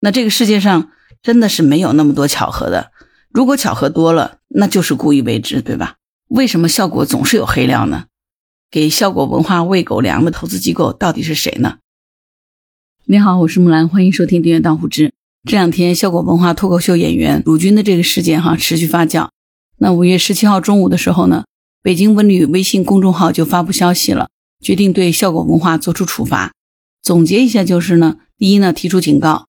那这个世界上真的是没有那么多巧合的。如果巧合多了，那就是故意为之，对吧？为什么效果总是有黑料呢？给效果文化喂狗粮的投资机构到底是谁呢？你好，我是木兰，欢迎收听《订阅当户知》。这两天，效果文化脱口秀演员鲁军的这个事件哈持续发酵。那五月十七号中午的时候呢，北京文旅微信公众号就发布消息了，决定对效果文化作出处罚。总结一下就是呢，第一呢，提出警告。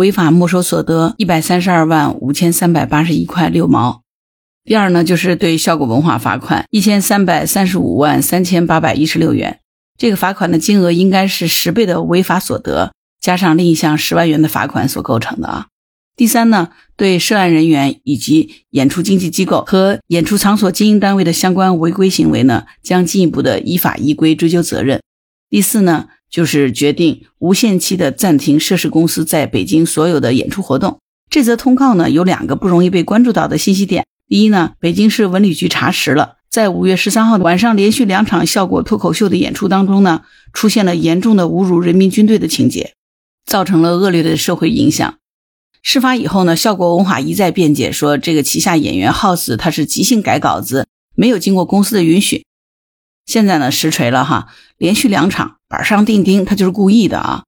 违法没收所得一百三十二万五千三百八十一块六毛。第二呢，就是对效果文化罚款一千三百三十五万三千八百一十六元。这个罚款的金额应该是十倍的违法所得加上另一项十万元的罚款所构成的啊。第三呢，对涉案人员以及演出经纪机构和演出场所经营单位的相关违规行为呢，将进一步的依法依规追究责任。第四呢。就是决定无限期的暂停涉事公司在北京所有的演出活动。这则通告呢，有两个不容易被关注到的信息点。第一呢，北京市文旅局查实了，在五月十三号晚上连续两场效果脱口秀的演出当中呢，出现了严重的侮辱人民军队的情节，造成了恶劣的社会影响。事发以后呢，效果文化一再辩解说，这个旗下演员 House 他是即兴改稿子，没有经过公司的允许。现在呢，实锤了哈，连续两场板上钉钉，他就是故意的啊！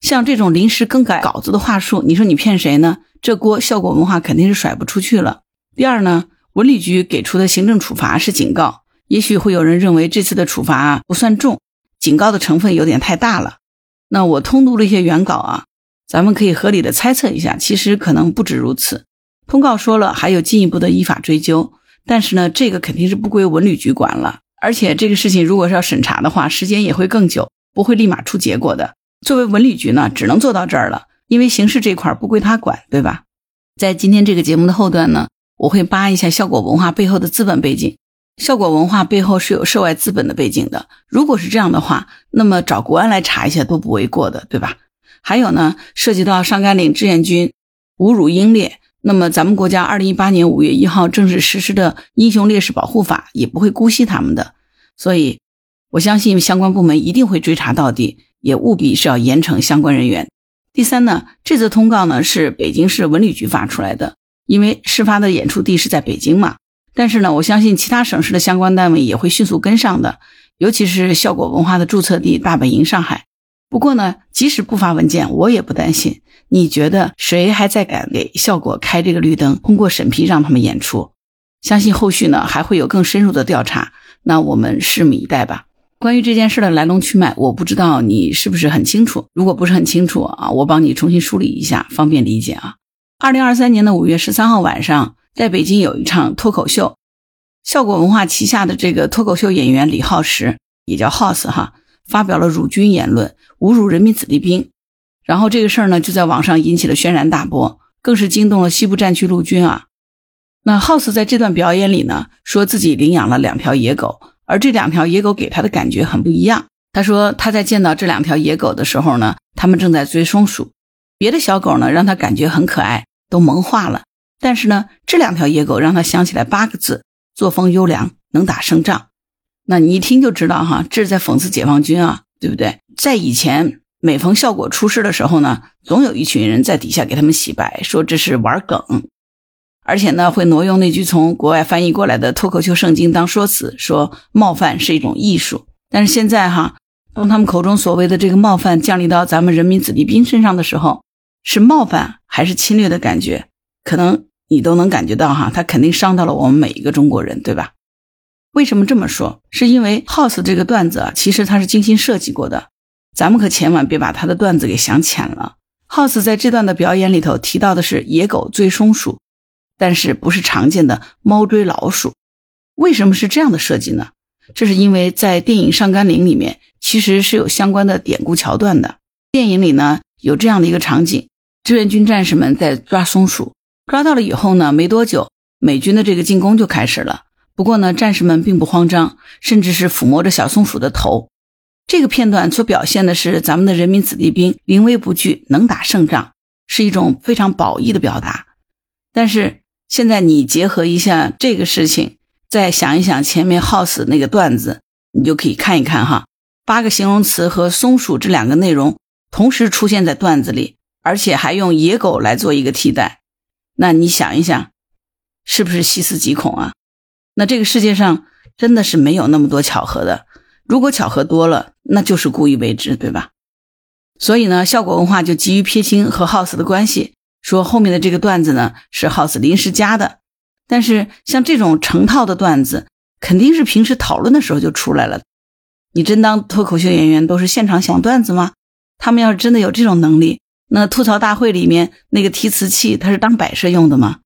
像这种临时更改稿子的话术，你说你骗谁呢？这锅效果文化肯定是甩不出去了。第二呢，文旅局给出的行政处罚是警告，也许会有人认为这次的处罚不算重，警告的成分有点太大了。那我通读了一些原稿啊，咱们可以合理的猜测一下，其实可能不止如此。通告说了还有进一步的依法追究，但是呢，这个肯定是不归文旅局管了。而且这个事情如果是要审查的话，时间也会更久，不会立马出结果的。作为文旅局呢，只能做到这儿了，因为刑事这块不归他管，对吧？在今天这个节目的后段呢，我会扒一下效果文化背后的资本背景。效果文化背后是有涉外资本的背景的，如果是这样的话，那么找国安来查一下都不为过的，对吧？还有呢，涉及到上甘岭志愿军侮辱英烈。那么，咱们国家二零一八年五月一号正式实施的《英雄烈士保护法》也不会姑息他们的，所以我相信相关部门一定会追查到底，也务必是要严惩相关人员。第三呢，这则通告呢是北京市文旅局发出来的，因为事发的演出地是在北京嘛。但是呢，我相信其他省市的相关单位也会迅速跟上的，尤其是效果文化的注册地大本营上海。不过呢，即使不发文件，我也不担心。你觉得谁还在敢给效果开这个绿灯，通过审批让他们演出？相信后续呢还会有更深入的调查。那我们拭目以待吧。关于这件事的来龙去脉，我不知道你是不是很清楚。如果不是很清楚啊，我帮你重新梳理一下，方便理解啊。二零二三年的五月十三号晚上，在北京有一场脱口秀，效果文化旗下的这个脱口秀演员李浩石，也叫 House 哈。发表了辱军言论，侮辱人民子弟兵，然后这个事儿呢就在网上引起了轩然大波，更是惊动了西部战区陆军啊。那 House 在这段表演里呢，说自己领养了两条野狗，而这两条野狗给他的感觉很不一样。他说他在见到这两条野狗的时候呢，他们正在追松鼠，别的小狗呢让他感觉很可爱，都萌化了，但是呢这两条野狗让他想起来八个字：作风优良，能打胜仗。那你一听就知道哈，这是在讽刺解放军啊，对不对？在以前每逢效果出事的时候呢，总有一群人在底下给他们洗白，说这是玩梗，而且呢会挪用那句从国外翻译过来的脱口秀圣经当说辞，说冒犯是一种艺术。但是现在哈，当他们口中所谓的这个冒犯降临到咱们人民子弟兵身上的时候，是冒犯还是侵略的感觉？可能你都能感觉到哈，他肯定伤到了我们每一个中国人，对吧？为什么这么说？是因为 House 这个段子啊，其实他是精心设计过的，咱们可千万别把他的段子给想浅了。House 在这段的表演里头提到的是野狗追松鼠，但是不是常见的猫追老鼠。为什么是这样的设计呢？这是因为在电影《上甘岭》里面其实是有相关的典故桥段的。电影里呢有这样的一个场景：志愿军战士们在抓松鼠，抓到了以后呢，没多久美军的这个进攻就开始了。不过呢，战士们并不慌张，甚至是抚摸着小松鼠的头。这个片段所表现的是咱们的人民子弟兵临危不惧，能打胜仗，是一种非常褒义的表达。但是现在你结合一下这个事情，再想一想前面 House 那个段子，你就可以看一看哈，八个形容词和松鼠这两个内容同时出现在段子里，而且还用野狗来做一个替代，那你想一想，是不是细思极恐啊？那这个世界上真的是没有那么多巧合的，如果巧合多了，那就是故意为之，对吧？所以呢，效果文化就急于撇清和 House 的关系，说后面的这个段子呢是 House 临时加的。但是像这种成套的段子，肯定是平时讨论的时候就出来了。你真当脱口秀演员都是现场想段子吗？他们要是真的有这种能力，那吐槽大会里面那个提词器，它是当摆设用的吗？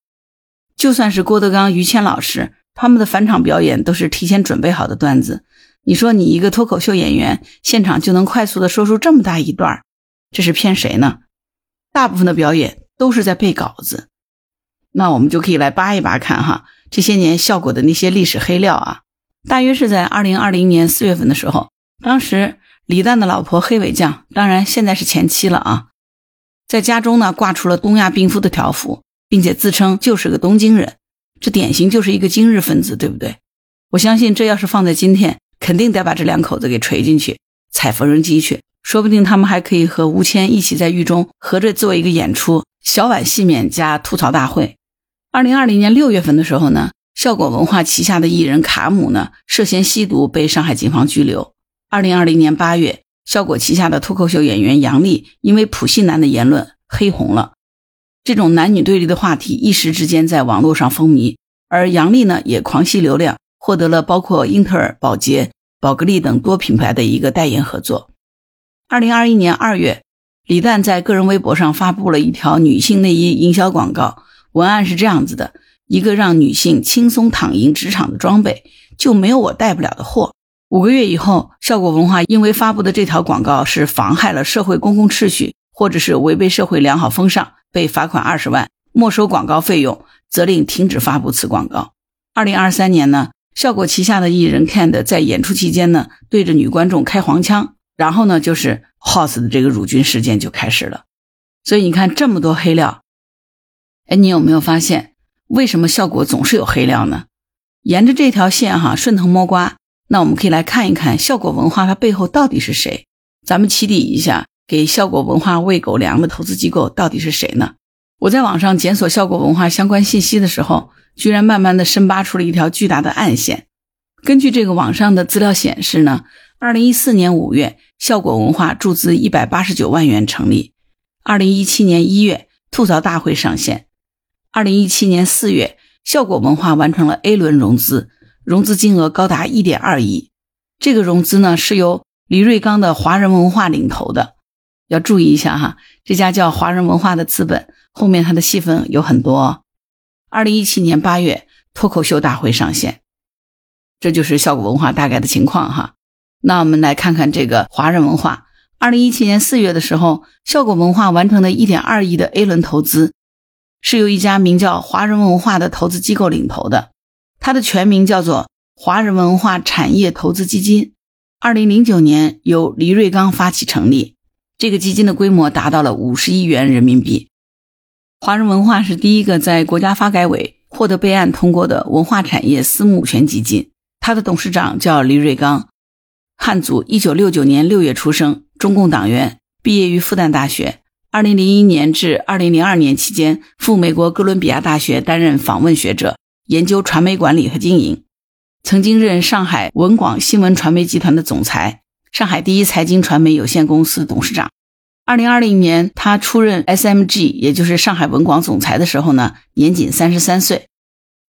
就算是郭德纲、于谦老师，他们的返场表演都是提前准备好的段子。你说你一个脱口秀演员，现场就能快速的说出这么大一段，这是骗谁呢？大部分的表演都是在背稿子。那我们就可以来扒一扒看哈，这些年效果的那些历史黑料啊。大约是在二零二零年四月份的时候，当时李诞的老婆黑尾酱，当然现在是前妻了啊，在家中呢挂出了东亚病夫的条幅，并且自称就是个东京人，这典型就是一个今日分子，对不对？我相信这要是放在今天，肯定得把这两口子给锤进去，踩缝纫机去，说不定他们还可以和吴谦一起在狱中合着做一个演出，小碗戏面加吐槽大会。二零二零年六月份的时候呢。效果文化旗下的艺人卡姆呢，涉嫌吸毒被上海警方拘留。二零二零年八月，效果旗下的脱口秀演员杨笠因为普信男的言论黑红了。这种男女对立的话题一时之间在网络上风靡，而杨笠呢也狂吸流量，获得了包括英特尔、宝洁、宝格丽等多品牌的一个代言合作。二零二一年二月，李诞在个人微博上发布了一条女性内衣营销广告，文案是这样子的。一个让女性轻松躺赢职场的装备，就没有我带不了的货。五个月以后，效果文化因为发布的这条广告是妨害了社会公共秩序，或者是违背社会良好风尚，被罚款二十万，没收广告费用，责令停止发布此广告。二零二三年呢，效果旗下的艺人 Kand 在演出期间呢，对着女观众开黄腔，然后呢，就是 House 的这个辱军事件就开始了。所以你看这么多黑料，哎，你有没有发现？为什么效果总是有黑料呢？沿着这条线哈，顺藤摸瓜，那我们可以来看一看效果文化它背后到底是谁？咱们起底一下，给效果文化喂狗粮的投资机构到底是谁呢？我在网上检索效果文化相关信息的时候，居然慢慢的深扒出了一条巨大的暗线。根据这个网上的资料显示呢，二零一四年五月，效果文化注资一百八十九万元成立；二零一七年一月，吐槽大会上线。二零一七年四月，效果文化完成了 A 轮融资，融资金额高达一点二亿。这个融资呢是由李瑞刚的华人文化领投的。要注意一下哈，这家叫华人文化的资本后面它的戏份有很多。二零一七年八月，脱口秀大会上线，这就是效果文化大概的情况哈。那我们来看看这个华人文化。二零一七年四月的时候，效果文化完成的一点二亿的 A 轮投资。是由一家名叫华人文化的投资机构领投的，它的全名叫做华人文化产业投资基金。二零零九年由黎瑞刚发起成立，这个基金的规模达到了五十亿元人民币。华人文化是第一个在国家发改委获得备案通过的文化产业私募权基金，它的董事长叫黎瑞刚，汉族，一九六九年六月出生，中共党员，毕业于复旦大学。二零零一年至二零零二年期间，赴美国哥伦比亚大学担任访问学者，研究传媒管理和经营。曾经任上海文广新闻传媒集团的总裁，上海第一财经传媒有限公司董事长。二零二零年，他出任 SMG，也就是上海文广总裁的时候呢，年仅三十三岁。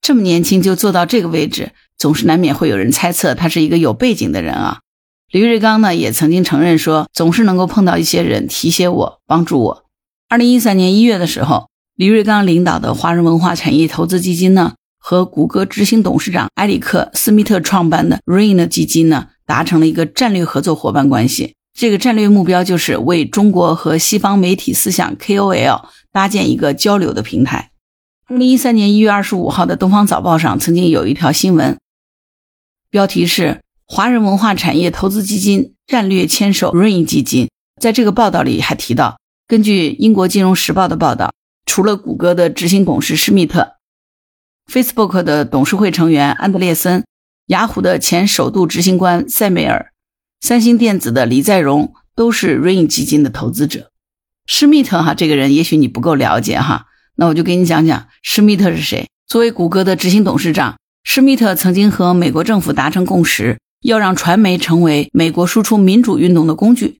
这么年轻就做到这个位置，总是难免会有人猜测他是一个有背景的人啊。李瑞刚呢也曾经承认说，总是能够碰到一些人提携我、帮助我。二零一三年一月的时候，李瑞刚领导的华人文化产业投资基金呢，和谷歌执行董事长埃里克·斯密特创办的 Rain 基金呢，达成了一个战略合作伙伴关系。这个战略目标就是为中国和西方媒体思想 KOL 搭建一个交流的平台。二零一三年一月二十五号的《东方早报》上曾经有一条新闻，标题是。华人文化产业投资基金战略牵手 Rain 基金，在这个报道里还提到，根据英国金融时报的报道，除了谷歌的执行董事施密特、Facebook 的董事会成员安德烈森、雅虎的前首度执行官塞梅尔、三星电子的李在镕都是 Rain 基金的投资者。施密特哈这个人，也许你不够了解哈，那我就给你讲讲施密特是谁。作为谷歌的执行董事长，施密特曾经和美国政府达成共识，要让传媒成为美国输出民主运动的工具。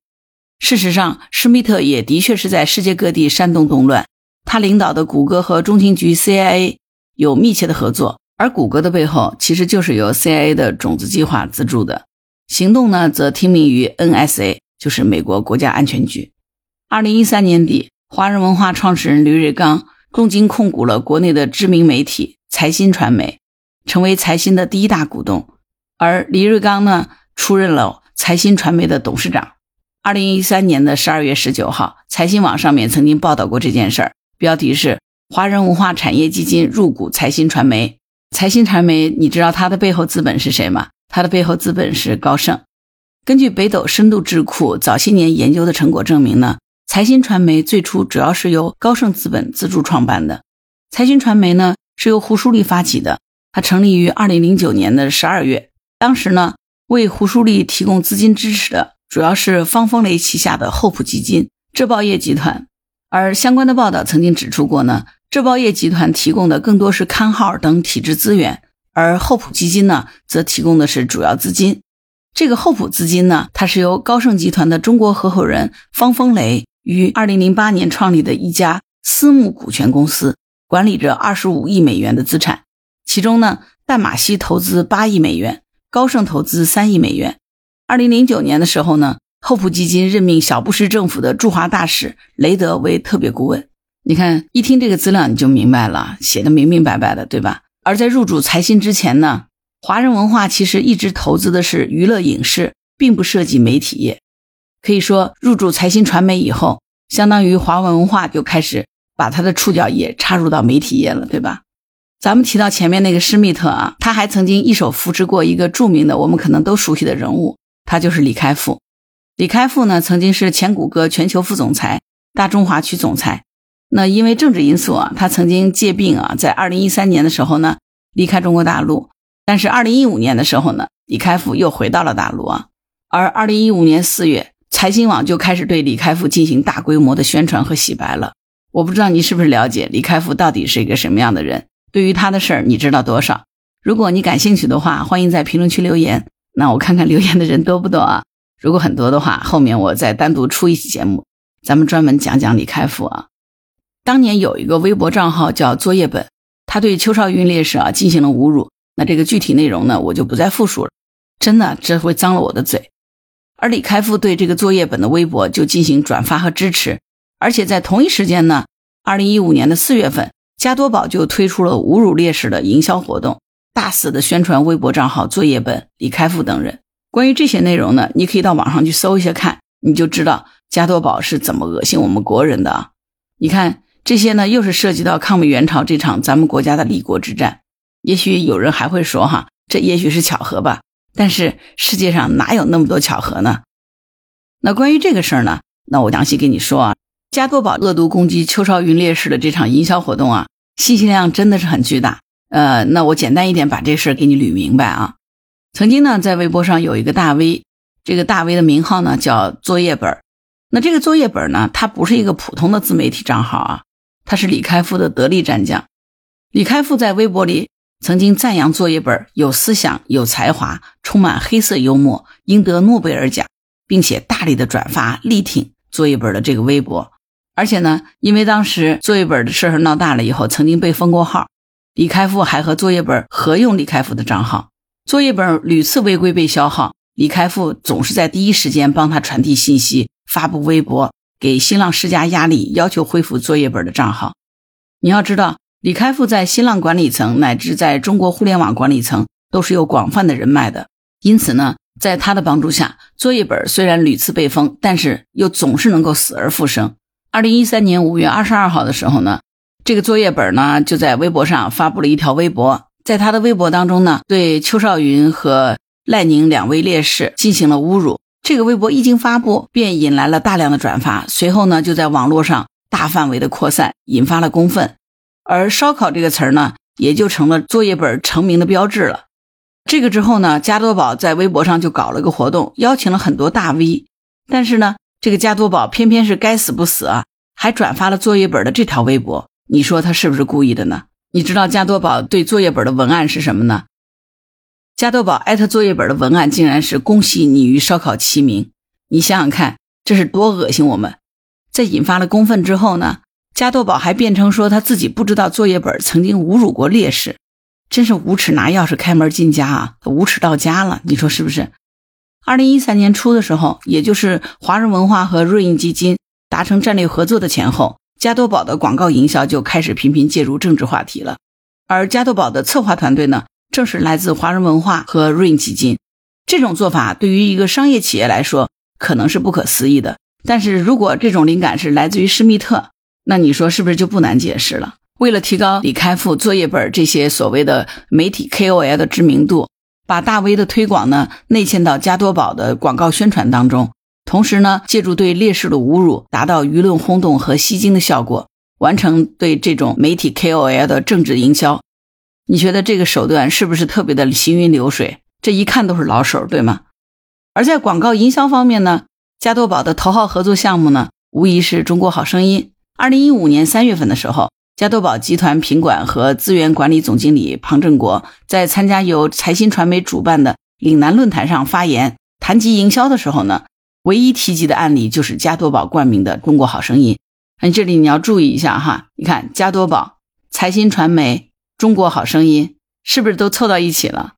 事实上，施密特也的确是在世界各地煽动动乱。他领导的谷歌和中情局 CIA 有密切的合作，而谷歌的背后其实就是由 CIA 的种子计划资助的。行动呢，则听命于 NSA，就是美国国家安全局。二零一三年底，华人文化创始人李瑞刚重金控股了国内的知名媒体财新传媒，成为财新的第一大股东。而李瑞刚呢，出任了财新传媒的董事长。二零一三年的十二月十九号，财新网上面曾经报道过这件事儿，标题是“华人文化产业基金入股财新传媒”。财新传媒，你知道它的背后资本是谁吗？它的背后资本是高盛。根据北斗深度智库早些年研究的成果证明呢。财新传媒最初主要是由高盛资本资助创办的。财新传媒呢是由胡舒立发起的，它成立于二零零九年的十二月。当时呢，为胡舒立提供资金支持的主要是方风雷旗下的厚朴基金、浙报业集团。而相关的报道曾经指出过呢，浙报业集团提供的更多是刊号等体制资源，而厚朴基金呢则提供的是主要资金。这个厚朴资金呢，它是由高盛集团的中国合伙人方风雷。于二零零八年创立的一家私募股权公司，管理着二十五亿美元的资产，其中呢，淡马锡投资八亿美元，高盛投资三亿美元。二零零九年的时候呢，厚朴基金任命小布什政府的驻华大使雷德为特别顾问。你看，一听这个资料你就明白了，写的明明白白的，对吧？而在入主财新之前呢，华人文化其实一直投资的是娱乐影视，并不涉及媒体业。可以说，入驻财新传媒以后，相当于华文文化就开始把他的触角也插入到媒体业了，对吧？咱们提到前面那个施密特啊，他还曾经一手扶持过一个著名的、我们可能都熟悉的人物，他就是李开复。李开复呢，曾经是前谷歌全球副总裁、大中华区总裁。那因为政治因素啊，他曾经借病啊，在二零一三年的时候呢，离开中国大陆。但是二零一五年的时候呢，李开复又回到了大陆啊。而二零一五年四月。财新网就开始对李开复进行大规模的宣传和洗白了。我不知道你是不是了解李开复到底是一个什么样的人？对于他的事儿，你知道多少？如果你感兴趣的话，欢迎在评论区留言。那我看看留言的人多不多啊？如果很多的话，后面我再单独出一期节目，咱们专门讲讲李开复啊。当年有一个微博账号叫作业本，他对邱少云烈士啊进行了侮辱。那这个具体内容呢，我就不再复述了。真的，这会脏了我的嘴。而李开复对这个作业本的微博就进行转发和支持，而且在同一时间呢，二零一五年的四月份，加多宝就推出了侮辱烈士的营销活动，大肆的宣传微博账号作业本、李开复等人。关于这些内容呢，你可以到网上去搜一下看，你就知道加多宝是怎么恶心我们国人的啊！你看这些呢，又是涉及到抗美援朝这场咱们国家的立国之战。也许有人还会说哈，这也许是巧合吧。但是世界上哪有那么多巧合呢？那关于这个事儿呢？那我详细跟你说啊，加多宝恶毒攻击邱少云烈士的这场营销活动啊，信息量真的是很巨大。呃，那我简单一点把这事儿给你捋明白啊。曾经呢，在微博上有一个大 V，这个大 V 的名号呢叫作业本儿。那这个作业本儿呢，它不是一个普通的自媒体账号啊，他是李开复的得力战将。李开复在微博里。曾经赞扬作业本有思想、有才华、充满黑色幽默，应得诺贝尔奖，并且大力的转发力挺作业本的这个微博。而且呢，因为当时作业本的事儿闹大了以后，曾经被封过号。李开复还和作业本合用李开复的账号，作业本屡次违规被消耗，李开复总是在第一时间帮他传递信息、发布微博，给新浪施加压力，要求恢复作业本的账号。你要知道。李开复在新浪管理层乃至在中国互联网管理层都是有广泛的人脉的，因此呢，在他的帮助下，作业本虽然屡次被封，但是又总是能够死而复生。二零一三年五月二十二号的时候呢，这个作业本呢就在微博上发布了一条微博，在他的微博当中呢，对邱少云和赖宁两位烈士进行了侮辱。这个微博一经发布，便引来了大量的转发，随后呢就在网络上大范围的扩散，引发了公愤。而“烧烤”这个词儿呢，也就成了作业本成名的标志了。这个之后呢，加多宝在微博上就搞了个活动，邀请了很多大 V。但是呢，这个加多宝偏偏是该死不死啊，还转发了作业本的这条微博，你说他是不是故意的呢？你知道加多宝对作业本的文案是什么呢？加多宝艾特作业本的文案竟然是“恭喜你与烧烤齐名”，你想想看，这是多恶心我们！在引发了公愤之后呢，加多宝还辩称说他自己不知道作业本曾经侮辱过烈士，真是无耻拿钥匙开门进家啊，无耻到家了，你说是不是？二零一三年初的时候，也就是华人文化和瑞银基金达成战略合作的前后，加多宝的广告营销就开始频频介入政治话题了。而加多宝的策划团队呢，正是来自华人文化和瑞银基金。这种做法对于一个商业企业来说可能是不可思议的，但是如果这种灵感是来自于施密特，那你说是不是就不难解释了？为了提高李开复作业本这些所谓的媒体 KOL 的知名度。把大 V 的推广呢内嵌到加多宝的广告宣传当中，同时呢借助对烈士的侮辱，达到舆论轰动和吸睛的效果，完成对这种媒体 KOL 的政治营销。你觉得这个手段是不是特别的行云流水？这一看都是老手，对吗？而在广告营销方面呢，加多宝的头号合作项目呢，无疑是中国好声音。二零一五年三月份的时候。加多宝集团品管和资源管理总经理庞振国在参加由财新传媒主办的岭南论坛上发言，谈及营销的时候呢，唯一提及的案例就是加多宝冠名的《中国好声音》。那这里你要注意一下哈，你看加多宝、财新传媒、中国好声音是不是都凑到一起了？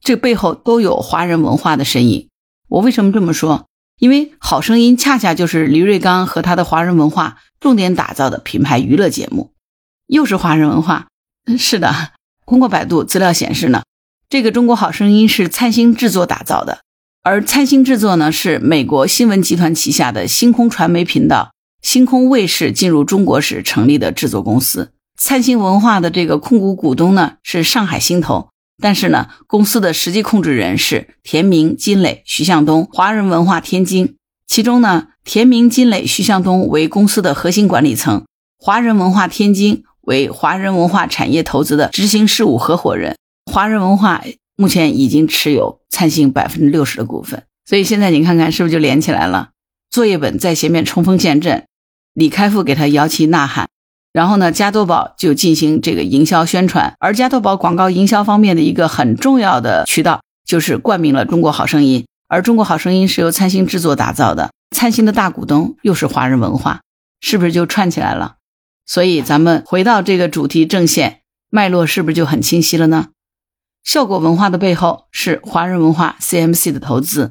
这背后都有华人文化的身影。我为什么这么说？因为好声音恰恰就是黎瑞刚和他的华人文化重点打造的品牌娱乐节目。又是华人文化，是的。通过百度资料显示呢，这个《中国好声音》是灿星制作打造的，而灿星制作呢是美国新闻集团旗下的星空传媒频道、星空卫视进入中国时成立的制作公司。灿星文化的这个控股股东呢是上海星投，但是呢，公司的实际控制人是田明、金磊、徐向东，华人文化天津。其中呢，田明、金磊、徐向东为公司的核心管理层，华人文化天津。为华人文化产业投资的执行事务合伙人，华人文化目前已经持有灿星百分之六十的股份，所以现在你看看是不是就连起来了？作业本在前面冲锋陷阵，李开复给他摇旗呐喊，然后呢，加多宝就进行这个营销宣传，而加多宝广告营销方面的一个很重要的渠道就是冠名了《中国好声音》，而《中国好声音》是由灿星制作打造的，灿星的大股东又是华人文化，是不是就串起来了？所以，咱们回到这个主题正线脉络，是不是就很清晰了呢？效果文化的背后是华人文化 CMC 的投资。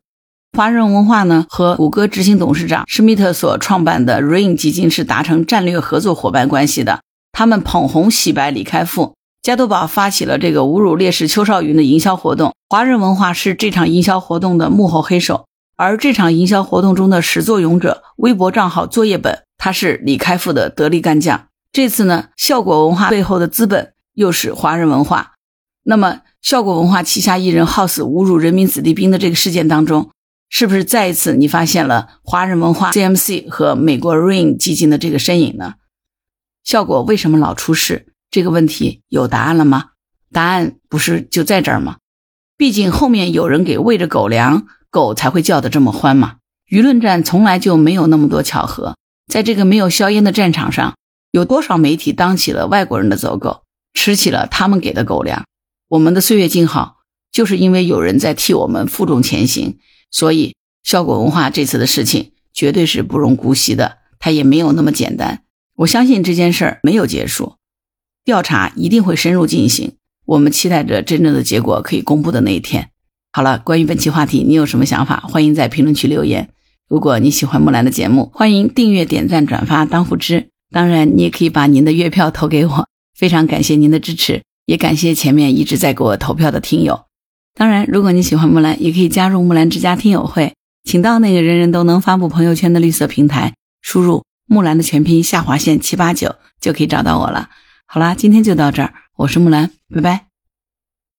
华人文化呢，和谷歌执行董事长施密特所创办的 Rain 基金是达成战略合作伙伴关系的。他们捧红洗白李开复，加多宝发起了这个侮辱烈士邱少云的营销活动。华人文化是这场营销活动的幕后黑手，而这场营销活动中的始作俑者，微博账号作业本。他是李开复的得力干将。这次呢，效果文化背后的资本又是华人文化。那么，效果文化旗下艺人耗死侮辱人民子弟兵的这个事件当中，是不是再一次你发现了华人文化 CMC 和美国 Rain 基金的这个身影呢？效果为什么老出事？这个问题有答案了吗？答案不是就在这儿吗？毕竟后面有人给喂着狗粮，狗才会叫得这么欢嘛。舆论战从来就没有那么多巧合。在这个没有硝烟的战场上，有多少媒体当起了外国人的走狗，吃起了他们给的狗粮？我们的岁月静好，就是因为有人在替我们负重前行。所以，效果文化这次的事情绝对是不容姑息的，它也没有那么简单。我相信这件事儿没有结束，调查一定会深入进行。我们期待着真正的结果可以公布的那一天。好了，关于本期话题，你有什么想法？欢迎在评论区留言。如果你喜欢木兰的节目，欢迎订阅、点赞、转发当护知。当然，你也可以把您的月票投给我，非常感谢您的支持，也感谢前面一直在给我投票的听友。当然，如果你喜欢木兰，也可以加入木兰之家听友会，请到那个人人都能发布朋友圈的绿色平台，输入木兰的全拼下划线七八九就可以找到我了。好啦，今天就到这儿，我是木兰，拜拜。